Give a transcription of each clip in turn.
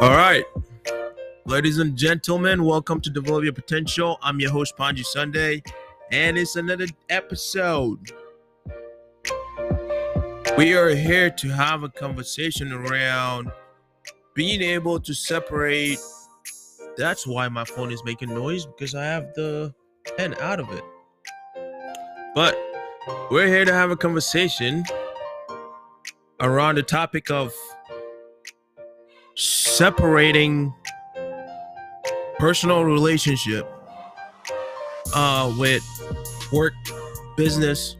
All right. Ladies and gentlemen, welcome to Develop Your Potential. I'm your host, Palngji Sunday, and it's another episode. We are here to have a conversation around being able to separate. That's why my phone is making noise because I have the pen out of it. But we're here to have a conversation around the topic of separating personal relationship uh with work business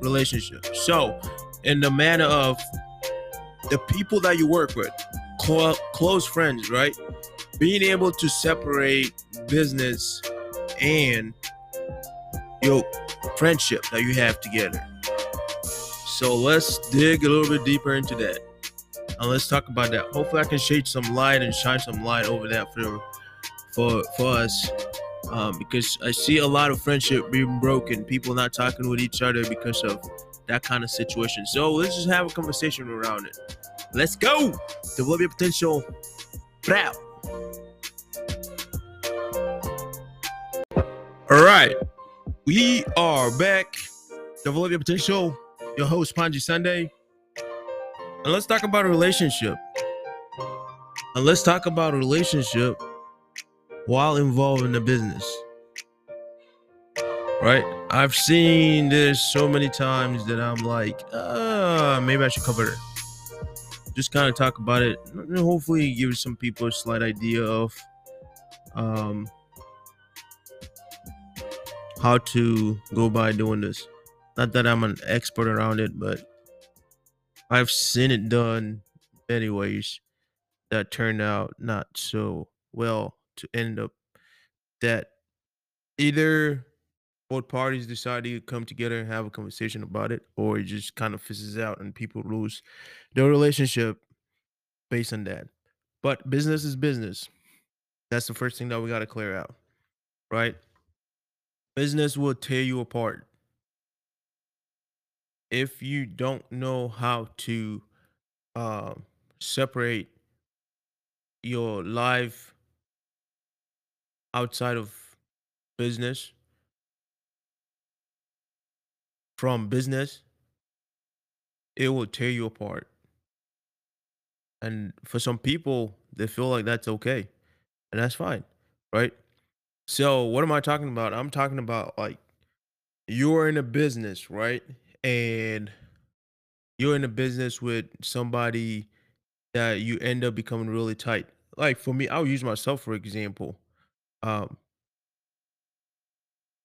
relationship. So in the manner of the people that you work with clo- close friends right? Being able to separate business and your friendship that you have together. So let's dig a little bit deeper into that and let's talk about that. Hopefully, I can shed some light and shine some light over that for for for us, um, because I see a lot of friendship being broken, people not talking with each other because of that kind of situation. So let's just have a conversation around it. Let's go. Develop your potential. Proud. All right, we are back. Develop your potential. Your host Palngji Sunday. And let's talk about a relationship. And let's talk about a relationship while involved in the business. Right? I've seen this so many times that I'm like, uh, maybe I should cover it. Just kind of talk about it. And hopefully give some people a slight idea of um how to go by doing this. Not that I'm an expert around it, but I've seen it done many ways that turned out not so well to end up that either both parties decide to come together and have a conversation about it, or it just kind of fizzes out and people lose their relationship based on that. But business is business. That's the first thing that we got to clear out, right? Business will tear you apart if you don't know how to um, separate your life outside of business from business, it will tear you apart. And for some people, they feel like that's okay. And that's fine. Right. So, what am I talking about? I'm talking about like you're in a business, right? And you're in a business with somebody that you end up becoming really tight. Like for me, I'll use myself for example. Um,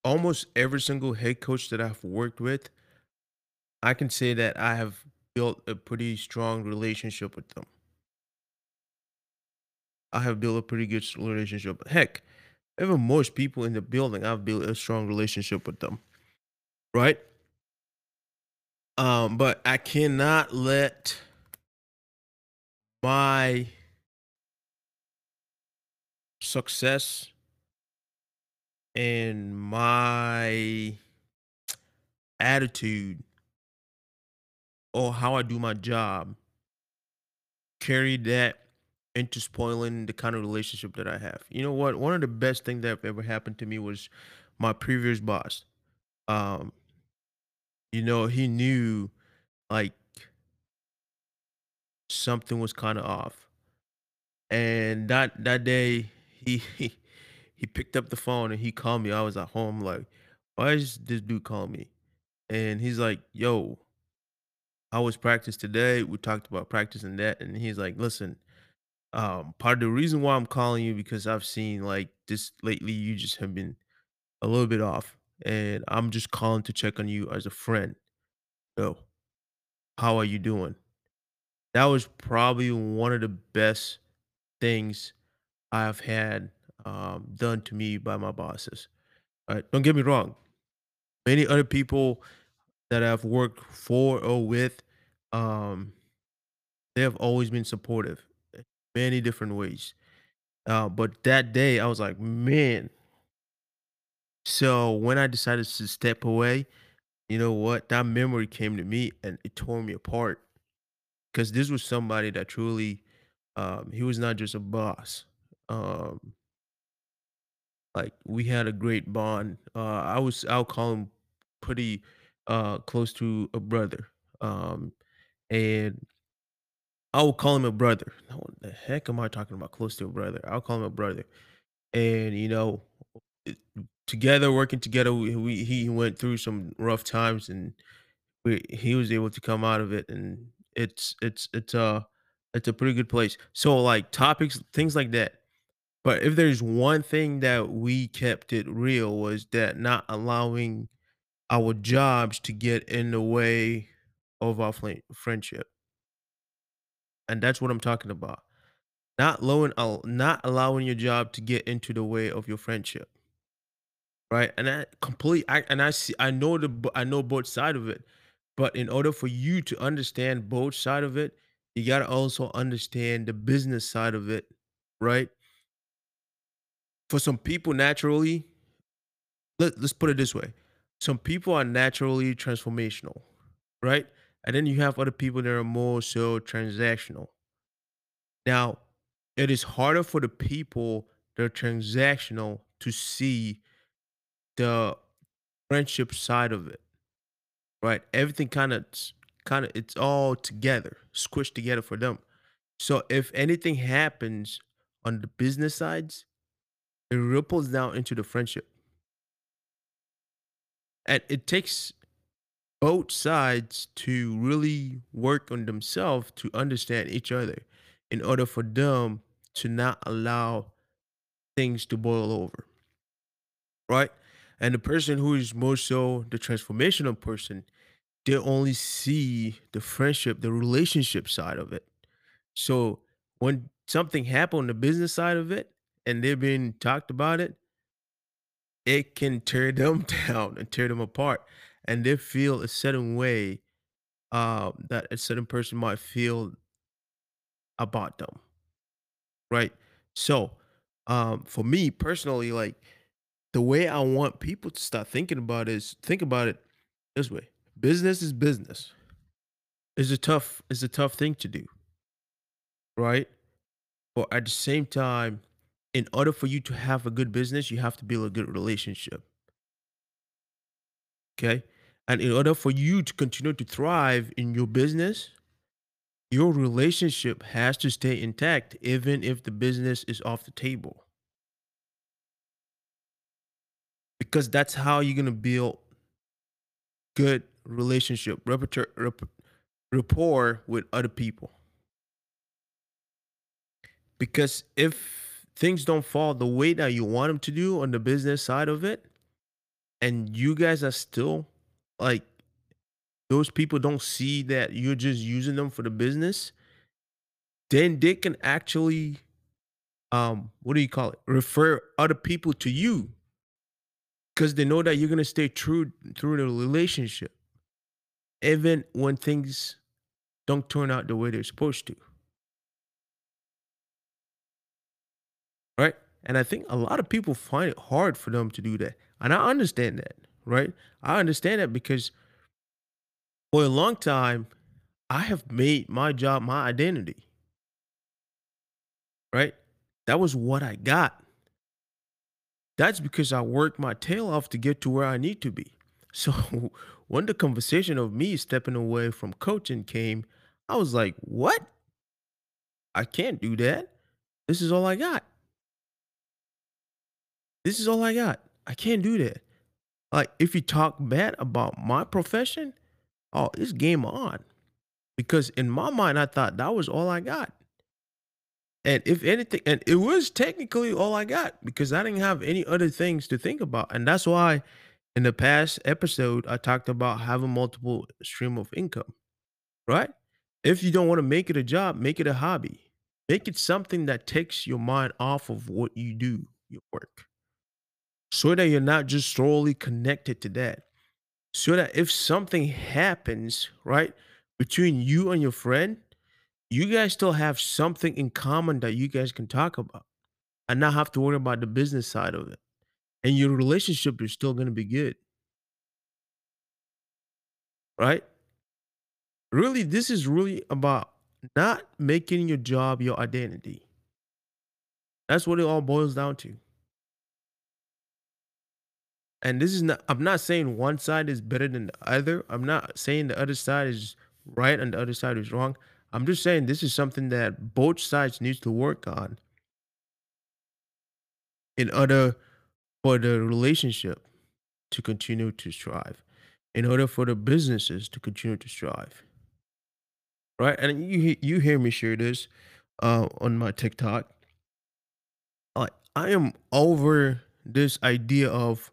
almost every single head coach that I've worked with, I can say that I have built a pretty strong relationship with them. I have built a pretty good relationship. Heck, even most people in the building, I've built a strong relationship with them. Right? Um, but I cannot let my success and my attitude or how I do my job carry that into spoiling the kind of relationship that I have. You know what? One of the best things that ever happened to me was my previous boss. Um, you know, he knew like something was kind of off. And that that day he, he he picked up the phone and he called me. I was at home like, why is this dude calling me? And he's like, yo, I was practice today. We talked about practice and that. And he's like, listen, um, part of the reason why I'm calling you because I've seen like this lately, you just have been a little bit off and I'm just calling to check on you as a friend. So, how are you doing? That was probably one of the best things I've had um, done to me by my bosses. Right? Don't get me wrong. Many other people that I've worked for or with, um, they have always been supportive, in many different ways. Uh, but that day, I was like, man, so when I decided to step away, you know what? That memory came to me and it tore me apart because this was somebody that truly Um, he was not just a boss. Um, like we had a great bond. Uh, I was I'll call him pretty uh close to a brother. Um, and I will call him a brother. What the heck am I talking about? Close to a brother. I'll call him a brother. And you know, together working together, we, we he went through some rough times, and we he was able to come out of it. And it's it's it's a it's a pretty good place. So like topics, things like that. But if there's one thing that we kept it real was that not allowing our jobs to get in the way of our fl- friendship, and that's what I'm talking about Not allowing al not allowing your job to get into the way of your friendship, right? And I complete I and I see I know the I know both side of it, but in order for you to understand both side of it, you gotta also understand the business side of it, right? For some people, naturally let let's put it this way, some people are naturally transformational, right? And then you have other people that are more so transactional. Now, it is harder for the people that are transactional to see the friendship side of it, right? Everything kind of kind of it's all together, squished together for them. So if anything happens on the business sides, it ripples down into the friendship. And it takes both sides to really work on themselves to understand each other in order for them to not allow things to boil over, right? And the person who is more so the transformational person, they only see the friendship, the relationship side of it. So when something happened on the business side of it and they've been talked about it, it can tear them down and tear them apart. And they feel a certain way uh, that a certain person might feel about them, right? So um, for me personally, like the way I want people to start thinking about it is think about it this way. Business is business. It's a tough it's a tough thing to do, right? But at the same time, in order for you to have a good business, you have to build a good relationship. Okay. And in order for you to continue to thrive in your business, your relationship has to stay intact, even if the business is off the table. Because that's how you're gonna build good relationship, rapport with other people. Because if things don't fall the way that you want them to do on the business side of it, and you guys are still like those people don't see that you're just using them for the business, then they can actually um what do you call it? Refer other people to you because they know that you're gonna stay true through the relationship, even when things don't turn out the way they're supposed to, right? And I think a lot of people find it hard for them to do that. And I understand that, right? I understand that because for a long time, I have made my job my identity, right? That was what I got. That's because I worked my tail off to get to where I need to be. So when the conversation of me stepping away from coaching came, I was like, what? I can't do that. This is all I got. This is all I got. I can't do that. Like, if you talk bad about my profession, oh, it's game on. Because in my mind, I thought that was all I got. And if anything, and it was technically all I got because I didn't have any other things to think about. And that's why in the past episode, I talked about having multiple stream of income, right? If you don't want to make it a job, make it a hobby. Make it something that takes your mind off of what you do, your work, so that you're not just solely connected to that. So that if something happens, right, between you and your friend, you guys still have something in common that you guys can talk about and not have to worry about the business side of it. And your relationship is still going to be good, right? Really, this is really about not making your job your identity. That's what it all boils down to. And this is not I'm not saying one side is better than the other. I'm not saying the other side is right and the other side is wrong. I'm just saying this is something that both sides needs to work on in order for the relationship to continue to strive, in order for the businesses to continue to strive. Right? And you you hear me share this uh, on my TikTok. Like I am over this idea of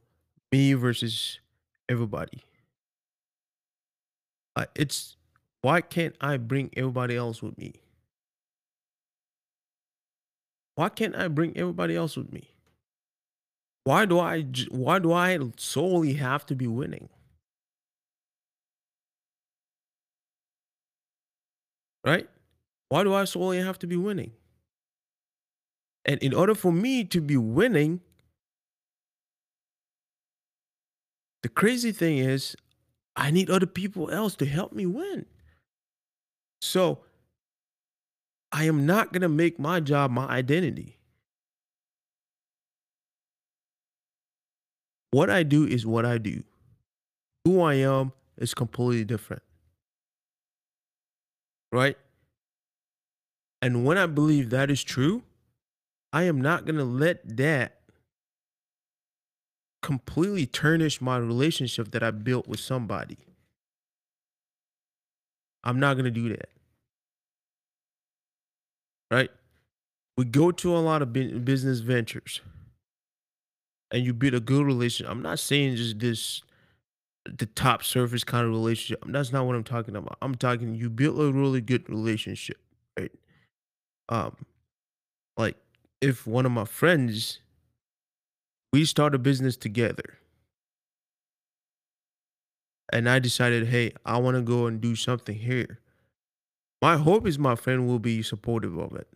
me versus everybody. Uh, it's why can't I bring everybody else with me? Why can't I bring everybody else with me? Why do I why do I solely have to be winning? Right? Why do I solely have to be winning? And in order for me to be winning, the crazy thing is I need other people else to help me win. So I am not gonna make my job my identity. What I do is what I do. Who I am is completely different, right? And when I believe that is true, I am not gonna let that completely tarnish my relationship that I built with somebody. I'm not gonna do that, right? We go to a lot of business ventures and you build a good relationship. I'm not saying just this the top surface kind of relationship. That's not what I'm talking about. I'm talking you build a really good relationship, right? Um, like if one of my friends we start a business together and I decided, hey, I want to go and do something here. My hope is my friend will be supportive of it.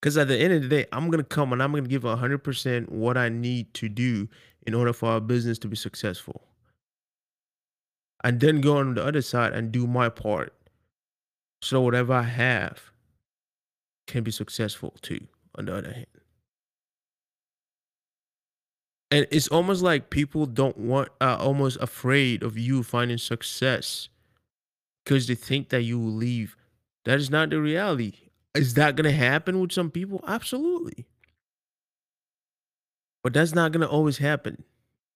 Because at the end of the day, I'm gonna come and I'm gonna give 100% what I need to do in order for our business to be successful. And then go on the other side and do my part. So whatever I have can be successful too, on the other hand. And it's almost like people don't want, are almost afraid of you finding success because they think that you will leave. That is not the reality. Is that gonna happen with some people? Absolutely. But that's not gonna always happen.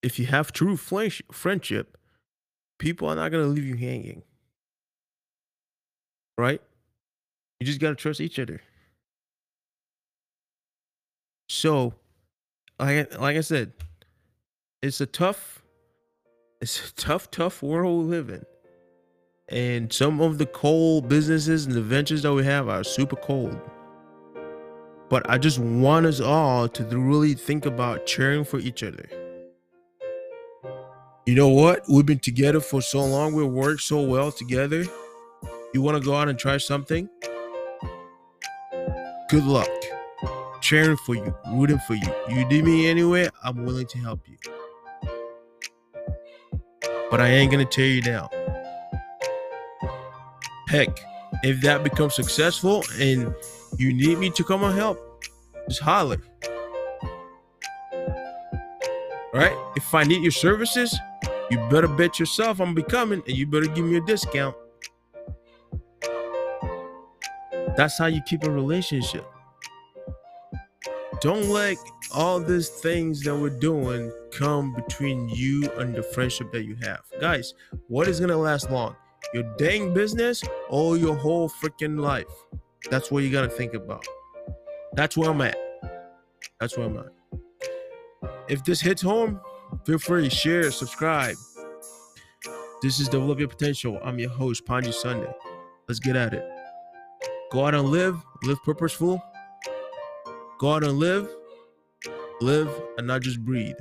If you have true friendship, people are not gonna leave you hanging, right? You just gotta trust each other. So, like like I said, it's a tough, it's a tough, tough world we live in. And some of the cold businesses and the ventures that we have are super cold. But I just want us all to really think about cheering for each other. You know what? We've been together for so long. We work so well together. You want to go out and try something? Good luck. Cheering for you, rooting for you. You need me anywhere, I'm willing to help you. But I ain't gonna tear you down. Heck, if that becomes successful and you need me to come and help, just holler. Right? If I need your services, you better bet yourself I'm becoming and you better give me a discount. That's how you keep a relationship. Don't let all these things that we're doing come between you and the friendship that you have. Guys, what is gonna last long? Your dang business or your whole freaking life? That's what you gotta think about. That's where I'm at. That's where I'm at. If this hits home, feel free, to share, subscribe. This is Develop Your Potential. I'm your host, Palngji Sunday. Let's get at it. Go out and live, live purposeful. Go out and live, live and not just breathe.